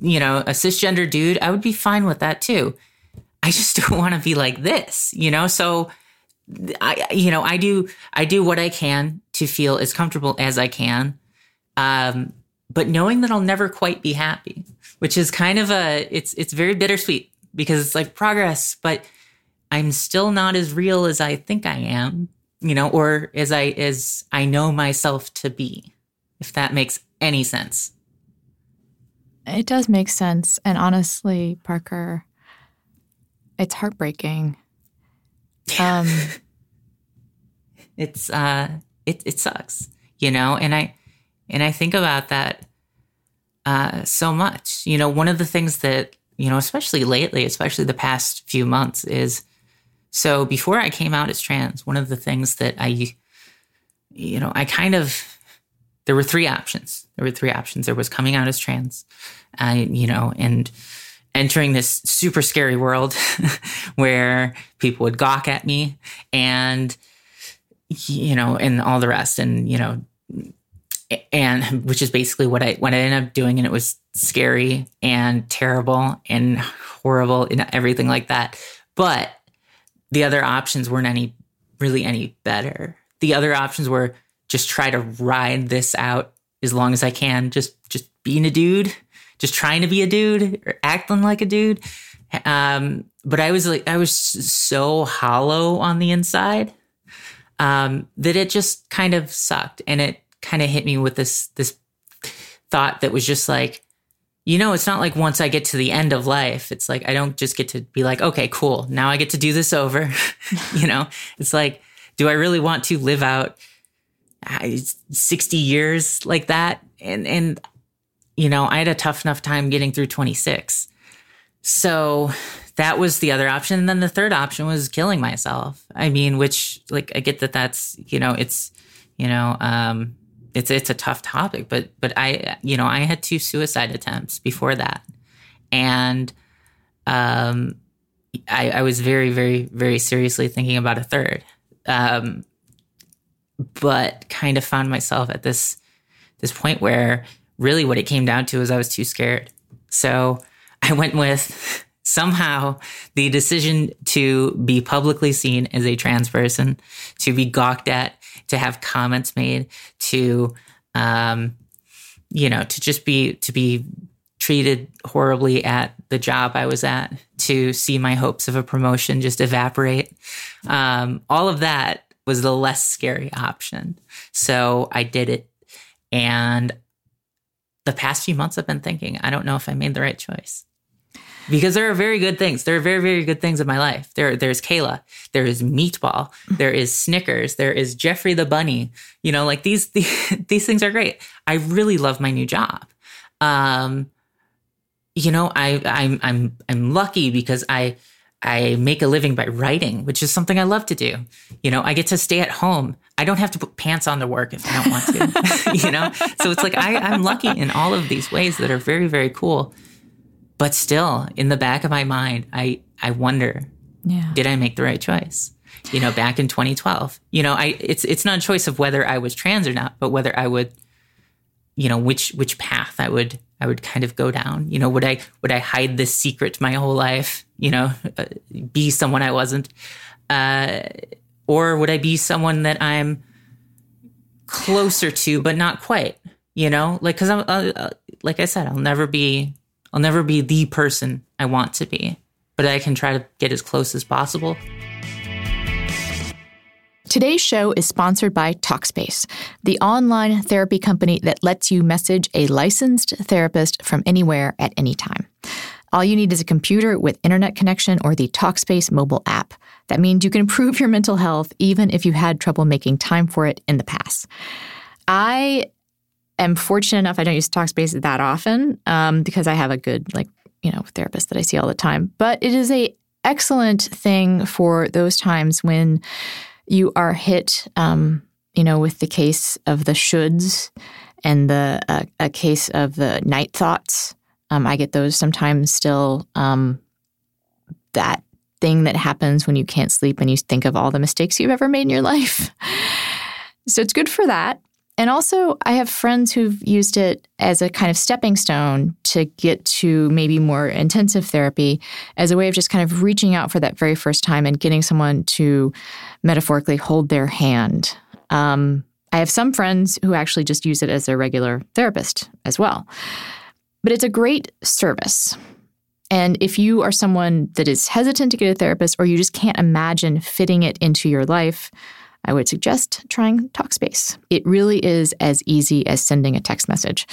you know, a cisgender dude, I would be fine with that too. I just don't want to be like this, you know? So, I, you know, I do, I do what I can to feel as comfortable as I can. Um, but knowing that I'll never quite be happy, which is kind of a, it's, it's very bittersweet because it's like progress, but I'm still not as real as I think I am, you know, or as I, as I know myself to be, if that makes any sense. It does make sense. And honestly, Parker, it's heartbreaking um, it's uh, it it sucks, you know, and I and I think about that uh, so much. You know, one of the things that you know, especially lately, especially the past few months, is so before I came out as trans, one of the things that I, you know, I kind of there were three options. There were three options. There was coming out as trans, uh, you know, and entering this super scary world where people would gawk at me and, you know, and all the rest. And, you know, and which is basically what I what I ended up doing, and it was scary and terrible and horrible and everything like that. But the other options weren't any really any better. The other options were just try to ride this out as long as I can. Just just being a dude, just trying to be a dude or acting like a dude. Um, but I was like, I was so hollow on the inside um, that it just kind of sucked, and it kind of hit me with this this thought that was just like, you know, it's not like once I get to the end of life, it's like I don't just get to be like, okay, cool, now I get to do this over. you know, it's like, do I really want to live out 60 years like that. And, and, you know, I had a tough enough time getting through 26. So that was the other option. And then the third option was killing myself. I mean, which like, I get that that's, you know, it's, you know, um, it's, it's a tough topic, but, but I, you know, I had two suicide attempts before that. And, um, I, I was very, very, very seriously thinking about a third. Um, but kind of found myself at this this point where really what it came down to is I was too scared. So I went with somehow the decision to be publicly seen as a trans person, to be gawked at, to have comments made, to um, you know, to just be to be treated horribly at the job I was at, to see my hopes of a promotion just evaporate. Um, all of that was the less scary option. So I did it. And the past few months I've been thinking, I don't know if I made the right choice. Because there are very good things. There are very, very good things in my life. There, there's Kayla. There is Meatball. There is Snickers. There is Jeffrey the Bunny. You know, like these, these, these things are great. I really love my new job. Um, you know, I, I'm, I'm, I'm lucky because I, I make a living by writing, which is something I love to do. You know, I get to stay at home. I don't have to put pants on to work if I don't want to, you know? So it's like I, I'm lucky in all of these ways that are very, very cool. But still, in the back of my mind, I, I wonder, yeah. did I make the right choice? You know, back in 2012, you know, I, it's, it's not a choice of whether I was trans or not, but whether I would, you know, which, which path I would, I would kind of go down. You know, would I, would I hide this secret my whole life? you know, uh, be someone I wasn't? Uh, or would I be someone that I'm closer to, but not quite? You know, like because I'm, uh, uh, like I said, I'll never be, I'll never be the person I want to be, but I can try to get as close as possible. Today's show is sponsored by Talkspace, the online therapy company that lets you message a licensed therapist from anywhere at any time. All you need is a computer with internet connection or the Talkspace mobile app. That means you can improve your mental health even if you had trouble making time for it in the past. I am fortunate enough, I don't use Talkspace that often um, because I have a good, like, you know, therapist that I see all the time. But it is a excellent thing for those times when you are hit, um, you know, with the case of the shoulds and the uh, a case of the night thoughts um, I get those sometimes still. Um, that thing that happens when you can't sleep and you think of all the mistakes you've ever made in your life. so it's good for that. And also, I have friends who've used it as a kind of stepping stone to get to maybe more intensive therapy as a way of just kind of reaching out for that very first time and getting someone to metaphorically hold their hand. Um, I have some friends who actually just use it as their regular therapist as well. But it's a great service. And if you are someone that is hesitant to get a therapist or you just can't imagine fitting it into your life, I would suggest trying Talkspace. It really is as easy as sending a text message.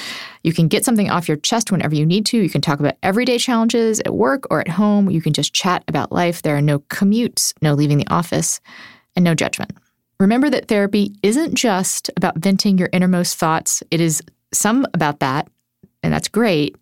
You can get something off your chest whenever you need to. You can talk about everyday challenges at work or at home. You can just chat about life. There are no commutes, no leaving the office, and no judgment. Remember that therapy isn't just about venting your innermost thoughts, it is some about that, and that's great,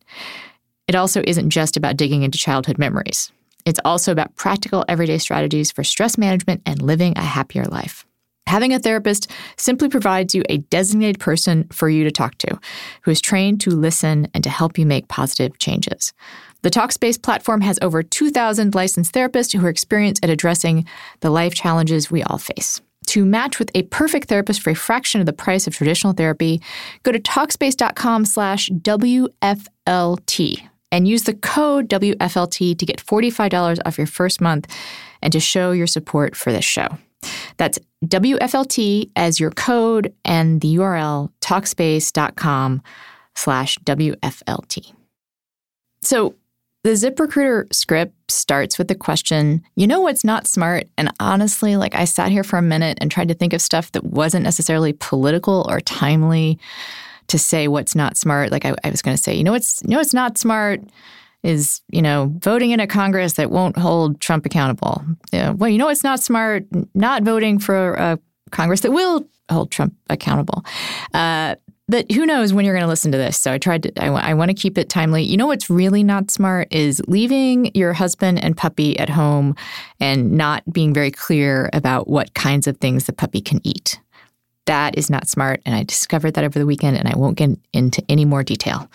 it also isn't just about digging into childhood memories. It's also about practical everyday strategies for stress management and living a happier life. Having a therapist simply provides you a designated person for you to talk to who is trained to listen and to help you make positive changes. The Talkspace platform has over 2,000 licensed therapists who are experienced at addressing the life challenges we all face. To match with a perfect therapist for a fraction of the price of traditional therapy, go to Talkspace.com slash WFLT and use the code WFLT to get $45 off your first month and to show your support for this show. That's WFLT as your code and the URL Talkspace.com slash WFLT. So the ZipRecruiter script starts with the question, you know what's not smart? And honestly, like I sat here for a minute and tried to think of stuff that wasn't necessarily political or timely to say what's not smart. Like I, I was going to say, you know what's you know what's not smart is you know voting in a Congress that won't hold Trump accountable. Yeah, well, you know it's not smart? Not voting for a Congress that will hold Trump accountable. Uh, but who knows when you're going to listen to this? So I tried to, I, want to keep it timely. You know what's really not smart is leaving your husband and puppy at home and not being very clear about what kinds of things the puppy can eat. That is not smart. And I discovered that over the weekend, and I won't get into any more detail.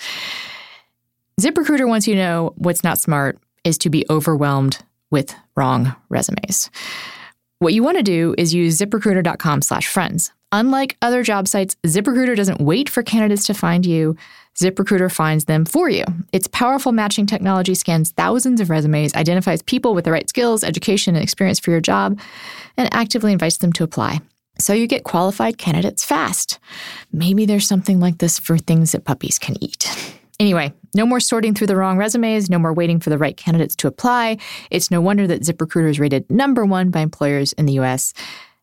ZipRecruiter wants you to know what's not smart is to be overwhelmed with wrong resumes. What you want to do is use ziprecruiter.com slash friends. Unlike other job sites, ZipRecruiter doesn't wait for candidates to find you. ZipRecruiter finds them for you. Its powerful matching technology scans thousands of resumes, identifies people with the right skills, education, and experience for your job, and actively invites them to apply. So you get qualified candidates fast. Maybe there's something like this for things that puppies can eat. Anyway, no more sorting through the wrong resumes, no more waiting for the right candidates to apply. It's no wonder that ZipRecruiter is rated number one by employers in the US.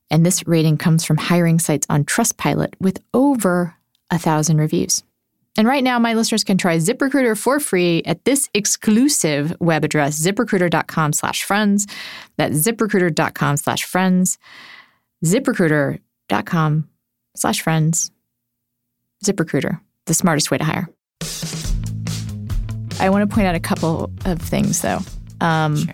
And this rating comes from hiring sites on Trustpilot with over a thousand reviews. And right now, my listeners can try ZipRecruiter for free at this exclusive web address, ziprecruiter.com slash friends. That's ziprecruiter.com slash friends. ZipRecruiter.com slash friends. ZipRecruiter, the smartest way to hire. I want to point out a couple of things, though. Um, sure.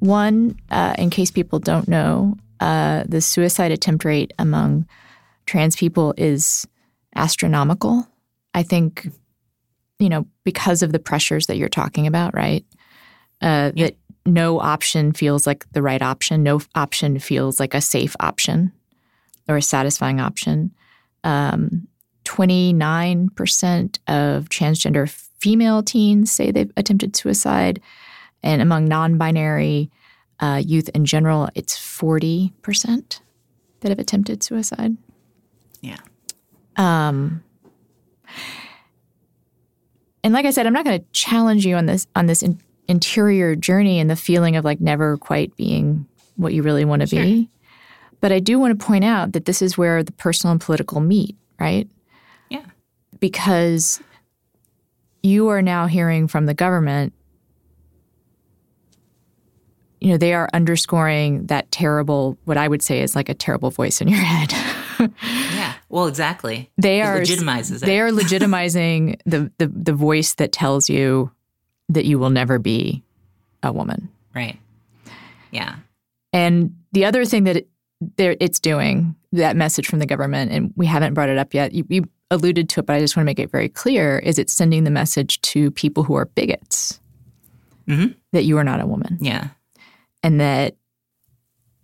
One, uh, in case people don't know, uh, the suicide attempt rate among trans people is astronomical. I think, you know, because of the pressures that you're talking about, right? Uh, yeah. That no option feels like the right option. No option feels like a safe option or a satisfying option. Um, 29% of transgender female teens say they've attempted suicide. And among non binary uh, youth in general, it's 40% that have attempted suicide. Yeah. Um, and like I said, I'm not going to challenge you on this on this in, interior journey and the feeling of like never quite being what you really want to sure. be. But I do want to point out that this is where the personal and political meet, right? Yeah. Because you are now hearing from the government you know they are underscoring that terrible what i would say is like a terrible voice in your head. Yeah well exactly. They it are legitimizes it. they are legitimizing the, the the voice that tells you that you will never be a woman. Right. Yeah. And the other thing that it, it's doing that message from the government and we haven't brought it up yet you, you alluded to it, but I just want to make it very clear, is it's sending the message to people who are bigots mm-hmm. that you are not a woman. Yeah. And that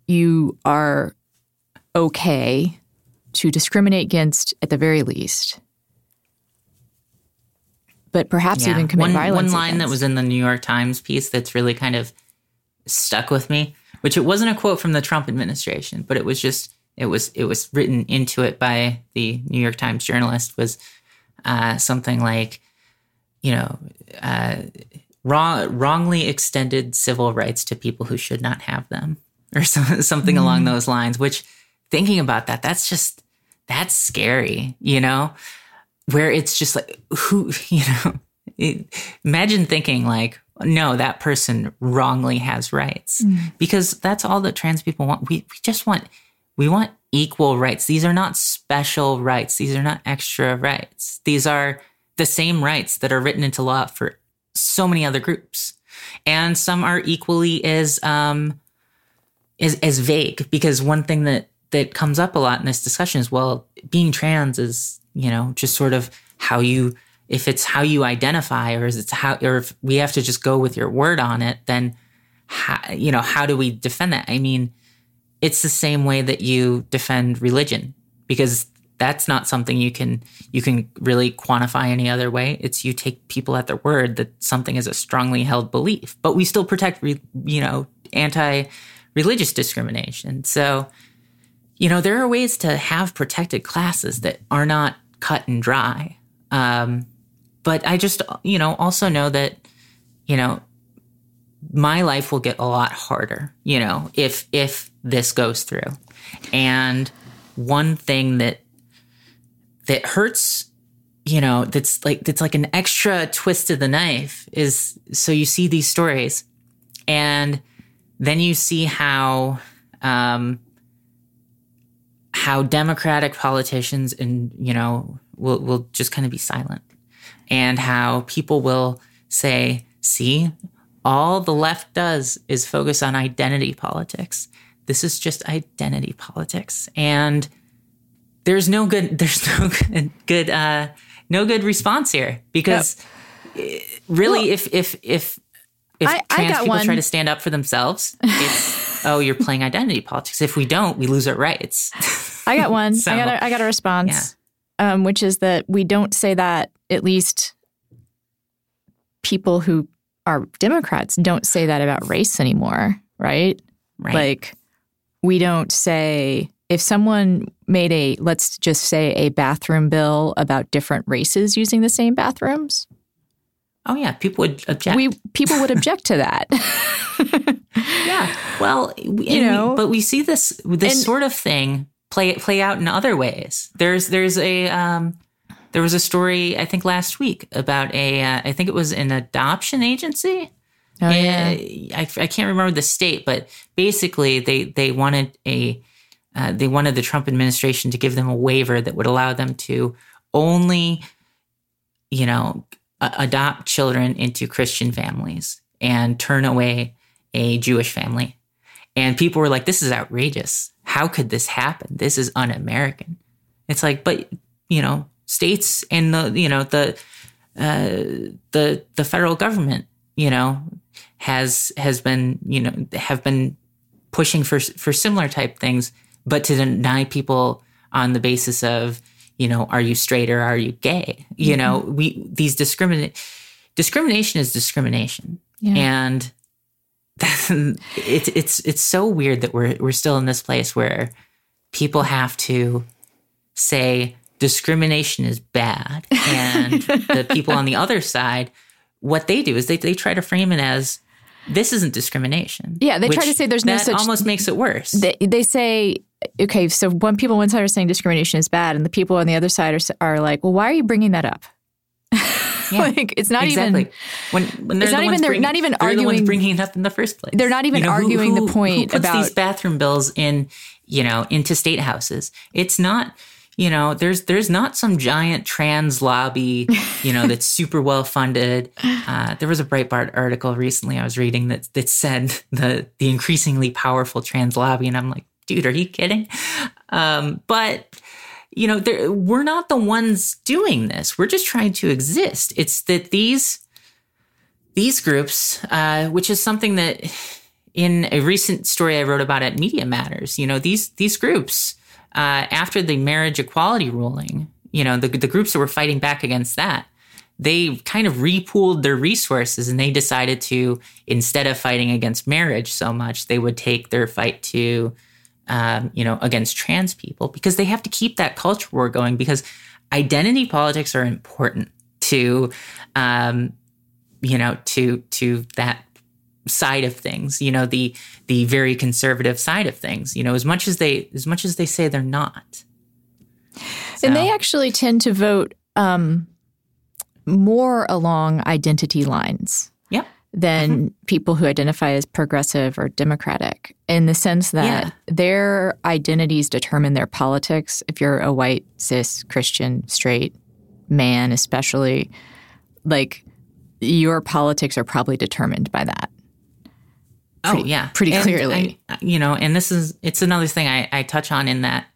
you are okay to discriminate against at the very least. But perhaps yeah. even commit one, violence. One line against. that was in the New York Times piece that's really kind of stuck with me, which it wasn't a quote from the Trump administration, but it was just it was it was written into it by the New York Times journalist was uh, something like, you know, uh, wrong, wrongly extended civil rights to people who should not have them, or so, something mm. along those lines. Which, thinking about that, that's just that's scary, you know, where it's just like who, you know, it, imagine thinking like, no, that person wrongly has rights mm. because that's all that trans people want. We we just want we want equal rights. These are not special rights. These are not extra rights. These are the same rights that are written into law for so many other groups. And some are equally as um as, as vague because one thing that that comes up a lot in this discussion is well, being trans is, you know, just sort of how you if it's how you identify or is it's how or if we have to just go with your word on it, then how, you know, how do we defend that? I mean, it's the same way that you defend religion because that's not something you can you can really quantify any other way. It's you take people at their word that something is a strongly held belief but we still protect you know anti religious discrimination. So you know there are ways to have protected classes that are not cut and dry. Um, but i just you know also know that you know my life will get a lot harder you know if if this goes through. And one thing that that hurts you know that's like that's like an extra twist to the knife is so you see these stories and then you see how um how democratic politicians and you know will will just kind of be silent and how people will say see all the left does is focus on identity politics this is just identity politics and there's no good there's no good, good uh no good response here because yep. really well, if if if if I, trans I people one. try to stand up for themselves it's oh you're playing identity politics if we don't we lose our rights i got one so, i got a, i got a response yeah. um, which is that we don't say that at least people who are democrats don't say that about race anymore right, right. like we don't say if someone made a let's just say a bathroom bill about different races using the same bathrooms. Oh yeah. People would object. We people would object to that. Yeah. Well you know we, but we see this this and, sort of thing play play out in other ways. There's there's a um there was a story i think last week about a uh, I think it was an adoption agency Oh, yeah. I, I can't remember the state, but basically they, they wanted a uh, they wanted the Trump administration to give them a waiver that would allow them to only, you know, a- adopt children into Christian families and turn away a Jewish family. And people were like, "This is outrageous. How could this happen? This is un-American." It's like, but you know, states and the you know the uh, the the federal government, you know, has has been you know have been pushing for for similar type things, but to deny people on the basis of you know are you straight or are you gay? You mm-hmm. know we these discriminate discrimination is discrimination, yeah. and it's it's it's so weird that we're we're still in this place where people have to say discrimination is bad and the people on the other side what they do is they, they try to frame it as this isn't discrimination. Yeah, they try to say there's no such. That almost makes it worse. They, they say, okay, so when people on one side are saying discrimination is bad, and the people on the other side are, are like, well, why are you bringing that up? Yeah, like it's not exactly. even when, when they're it's not even they're not even arguing the bringing it up in the first place. They're not even you know, arguing who, who, the point who puts about these bathroom bills in you know into state houses. It's not you know, there's there's not some giant trans lobby, you know, that's super well funded. Uh, there was a Breitbart article recently I was reading that that said the the increasingly powerful trans lobby, and I'm like, dude, are you kidding? Um, but you know, we're not the ones doing this. We're just trying to exist. It's that these these groups, uh, which is something that in a recent story I wrote about at Media Matters, you know, these these groups uh, after the marriage equality ruling, you know, the, the groups that were fighting back against that, they kind of repooled their resources and they decided to, instead of fighting against marriage so much, they would take their fight to, um, you know, against trans people because they have to keep that culture war going because identity politics are important to, um, you know, to to that side of things you know the the very conservative side of things you know as much as they as much as they say they're not so. and they actually tend to vote um, more along identity lines yeah than mm-hmm. people who identify as progressive or democratic in the sense that yeah. their identities determine their politics if you're a white cis christian straight man especially like your politics are probably determined by that Pretty, oh yeah, pretty And clearly. I- you know, and this is it's another thing I, I touch on in that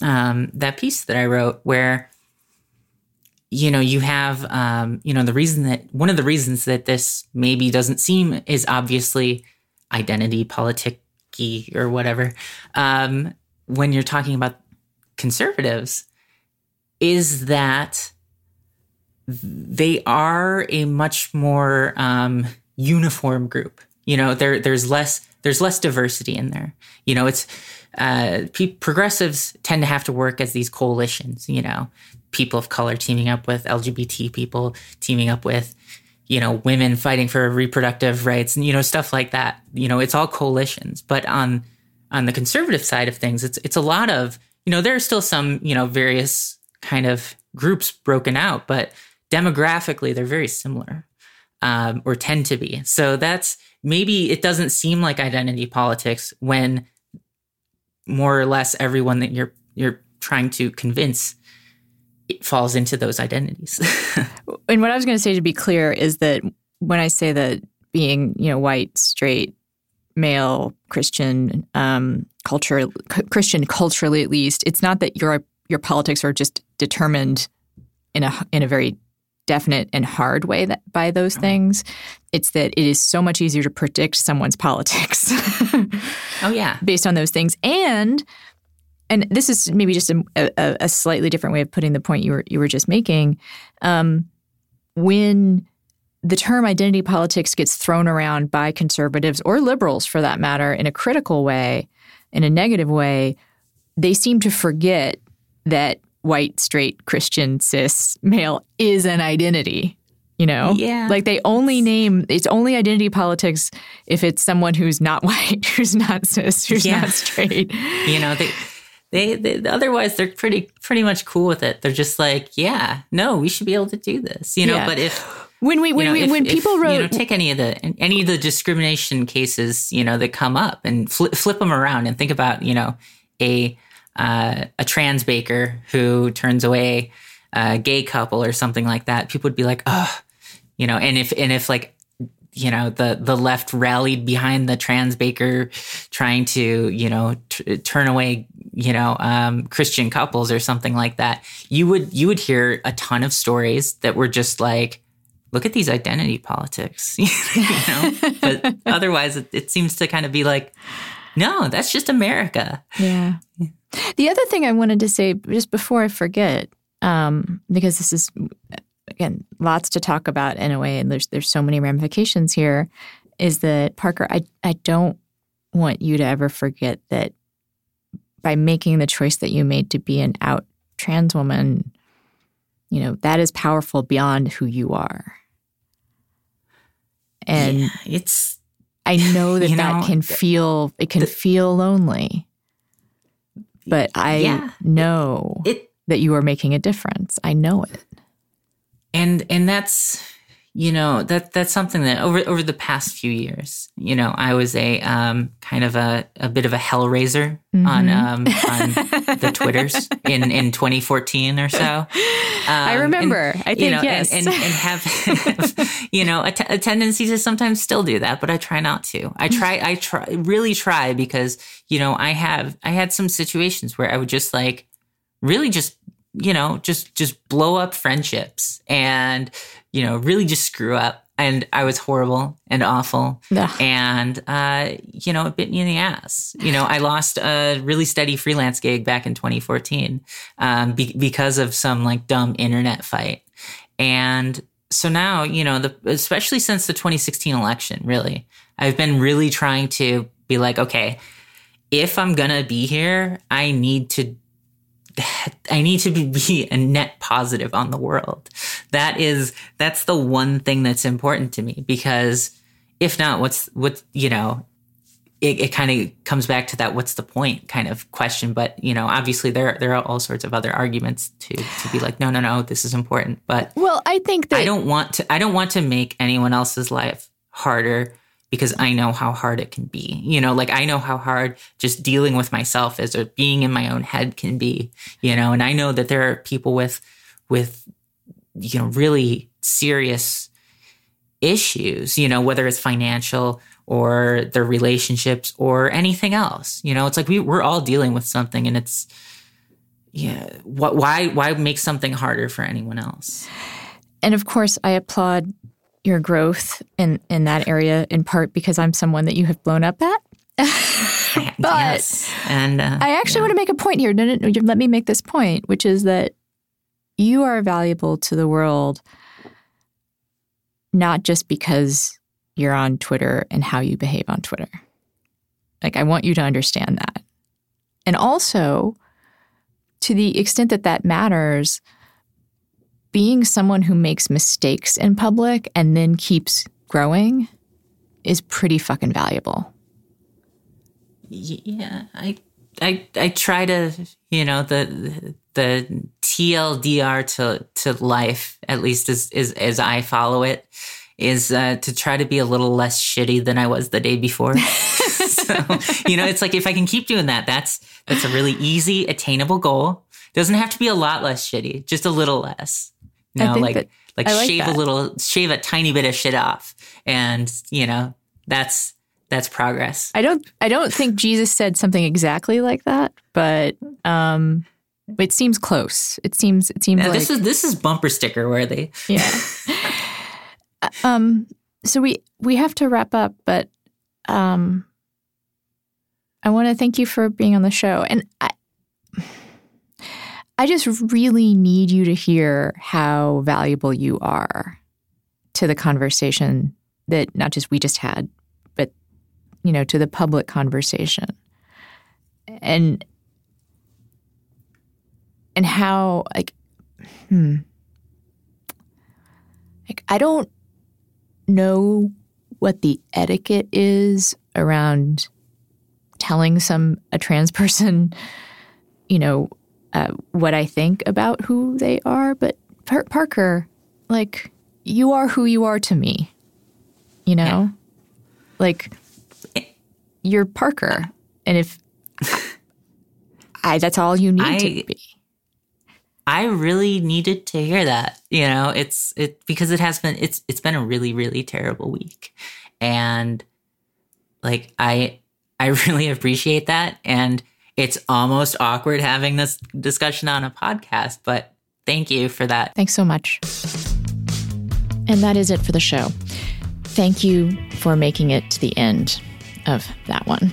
um, that piece that I wrote where you know you have um, you know the reason that one of the reasons that this maybe doesn't seem is obviously identity politicky or whatever um, when you're talking about conservatives is that they are a much more um, uniform group. You know, there there's less there's less diversity in there. You know, it's uh, pe- progressives tend to have to work as these coalitions. You know, people of color teaming up with LGBT people, teaming up with you know women fighting for reproductive rights, and you know stuff like that. You know, it's all coalitions. But on on the conservative side of things, it's it's a lot of you know there are still some you know various kind of groups broken out, but demographically they're very similar um, or tend to be. So that's maybe it doesn't seem like identity politics when more or less everyone that you're you're trying to convince it falls into those identities. and what I was going to say to be clear is that when I say that being, you know, white, straight, male, Christian, um, culture, c- Christian culturally at least, it's not that your your politics are just determined in a in a very definite and hard way that by those things. It's that it is so much easier to predict someone's politics oh yeah. based on those things, and and this is maybe just a, a, a slightly different way of putting the point you were you were just making. Um, when the term identity politics gets thrown around by conservatives or liberals, for that matter, in a critical way, in a negative way, they seem to forget that white, straight, Christian, cis male is an identity. You know, Yeah. like they only name it's only identity politics if it's someone who's not white, who's not cis, who's Yeah. not straight. you know they, they they otherwise they're pretty pretty much cool with it they're just like yeah no we should be able to do this you know Yeah. but if When we when you know, we if- when if, people wrote you know take any of the any of the discrimination cases you know that come up and flip, flip them around and think about you know a uh, a trans baker who turns away a gay couple or something like that people would be like oh you know and if and if like you know the the left rallied behind the trans baker trying to you know t- turn away you know um, christian couples or something like that you would you would hear a ton of stories that were just like look at these identity politics you know? But otherwise it, it seems to kind of be like no that's just america. Yeah. The other thing I wanted to say just before I forget, um, because this is again lots to talk about in a way, and there's there's so many ramifications here, is that Parker, I I don't want you to ever forget that by making the choice that you made to be an out trans woman, you know that is powerful beyond who you are, and Yeah, it's I know that that know, can feel it can feel lonely. But I Yeah. know it that you are making a difference. I know it. and and that's you know that that's something that over over the past few years you know i was a um kind of a, a bit of a hellraiser on um on the twitters in in 2014 or so I Um, remember. and, I you think, know, yes. and, and, and have you know a, t- a tendency to sometimes still do that, but I try not to. I try, I try, really try because you know I have I had some situations where I would just like really just you know just just blow up friendships and you know really just screw up, and I was horrible and awful Ugh. and uh, you know, it bit me in the ass. You know, I lost a really steady freelance gig back in 2014 um, be- because of some like dumb internet fight, and so now, you know, the especially since the 2016 election, really, I've been really trying to be like, okay, if I'm gonna be here, I need to I need to be, a net positive on the world. That is that's the one thing that's important to me because if not, what's what you know, it, it kind of comes back to that what's the point kind of question. But you know, obviously there there are all sorts of other arguments to to be like, no, no, no, this is important. But Well, I think that I don't want to I don't want to make anyone else's life harder because I know how hard it can be. You know, like I know how hard just dealing with myself as or being in my own head can be, you know, and I know that there are people with with you know really serious issues, you know, whether it's financial or their relationships or anything else. You know, it's like we, we're all dealing with something and it's, yeah, what, why, why make something harder for anyone else? And of course, I applaud your growth in, in that area in part because I'm someone that you have blown up at. but yes. and uh, I actually yeah. want to make a point here. No, no, no, let me make this point, which is that you are valuable to the world not just because you're on Twitter and how you behave on Twitter. Like, I want you to understand that. And also, to the extent that that matters, being someone who makes mistakes in public and then keeps growing is pretty fucking valuable. Yeah, I I I try to, you know, the the TLDR to to life, at least as as, as I follow it, is uh, to try to be a little less shitty than I was the day before. so, you know, it's like if I can keep doing that, that's that's a really easy, attainable goal. Doesn't have to be a lot less shitty, just a little less. You know, like like, like shave that. a little, shave a tiny bit of shit off, and you know, that's that's progress. I don't I don't think Jesus said something exactly like that, but um it seems close. It seems it seems yeah, like this is this is bumper sticker worthy. Yeah. um so we we have to wrap up, but um I want to thank you for being on the show. And I I just really need you to hear how valuable you are to the conversation that not just we just had, but you know, to the public conversation. And and how like hmm like I don't know what the etiquette is around telling some a trans person, you know, uh, what I think about who they are. But Par- Parker, like, you are who you are to me. You know, yeah. like you're Parker, and if I, that's all you need I, to be. I really needed to hear that. You know, it's it because it has been it's it's been a really really terrible week, and like I I really appreciate that, and it's almost awkward having this discussion on a podcast, but thank you for that. Thanks so much. And that is it for the show. Thank you for making it to the end of that one.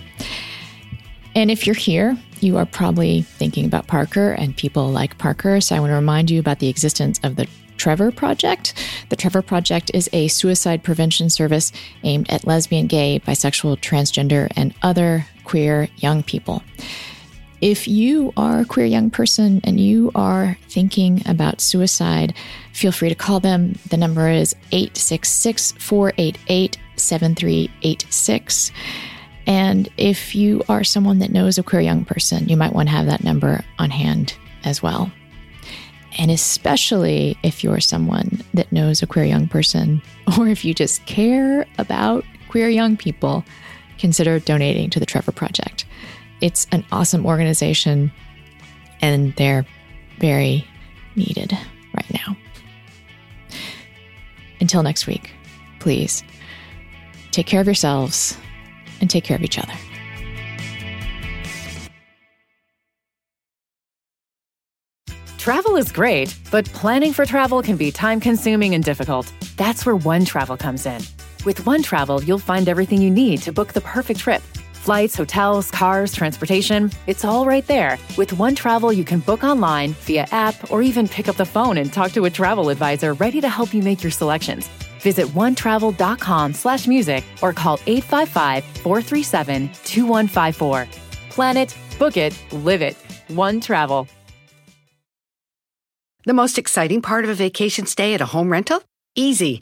And if you're here, you are probably thinking about Parker and people like Parker. So I want to remind you about the existence of the Trevor Project. The Trevor Project is a suicide prevention service aimed at lesbian, gay, bisexual, transgender, and other queer young people. If you are a queer young person and you are thinking about suicide, feel free to call them. The number is 866 488 7386. And if you are someone that knows a queer young person, you might want to have that number on hand as well. And especially if you're someone that knows a queer young person, or if you just care about queer young people, consider donating to the Trevor Project. It's an awesome organization, and they're very needed right now. Until next week, please take care of yourselves and take care of each other. Travel is great, but planning for travel can be time consuming and difficult. That's where OneTravel comes in. With OneTravel, you'll find everything you need to book the perfect trip Flights, hotels, cars, transportation, it's all right there. With OneTravel, you can book online, via app, or even pick up the phone and talk to a travel advisor ready to help you make your selections. Visit onetravel.com slash music or call 855-437-2154. Plan it, book it, live it. OneTravel. The most exciting part of a vacation stay at a home rental? Easy.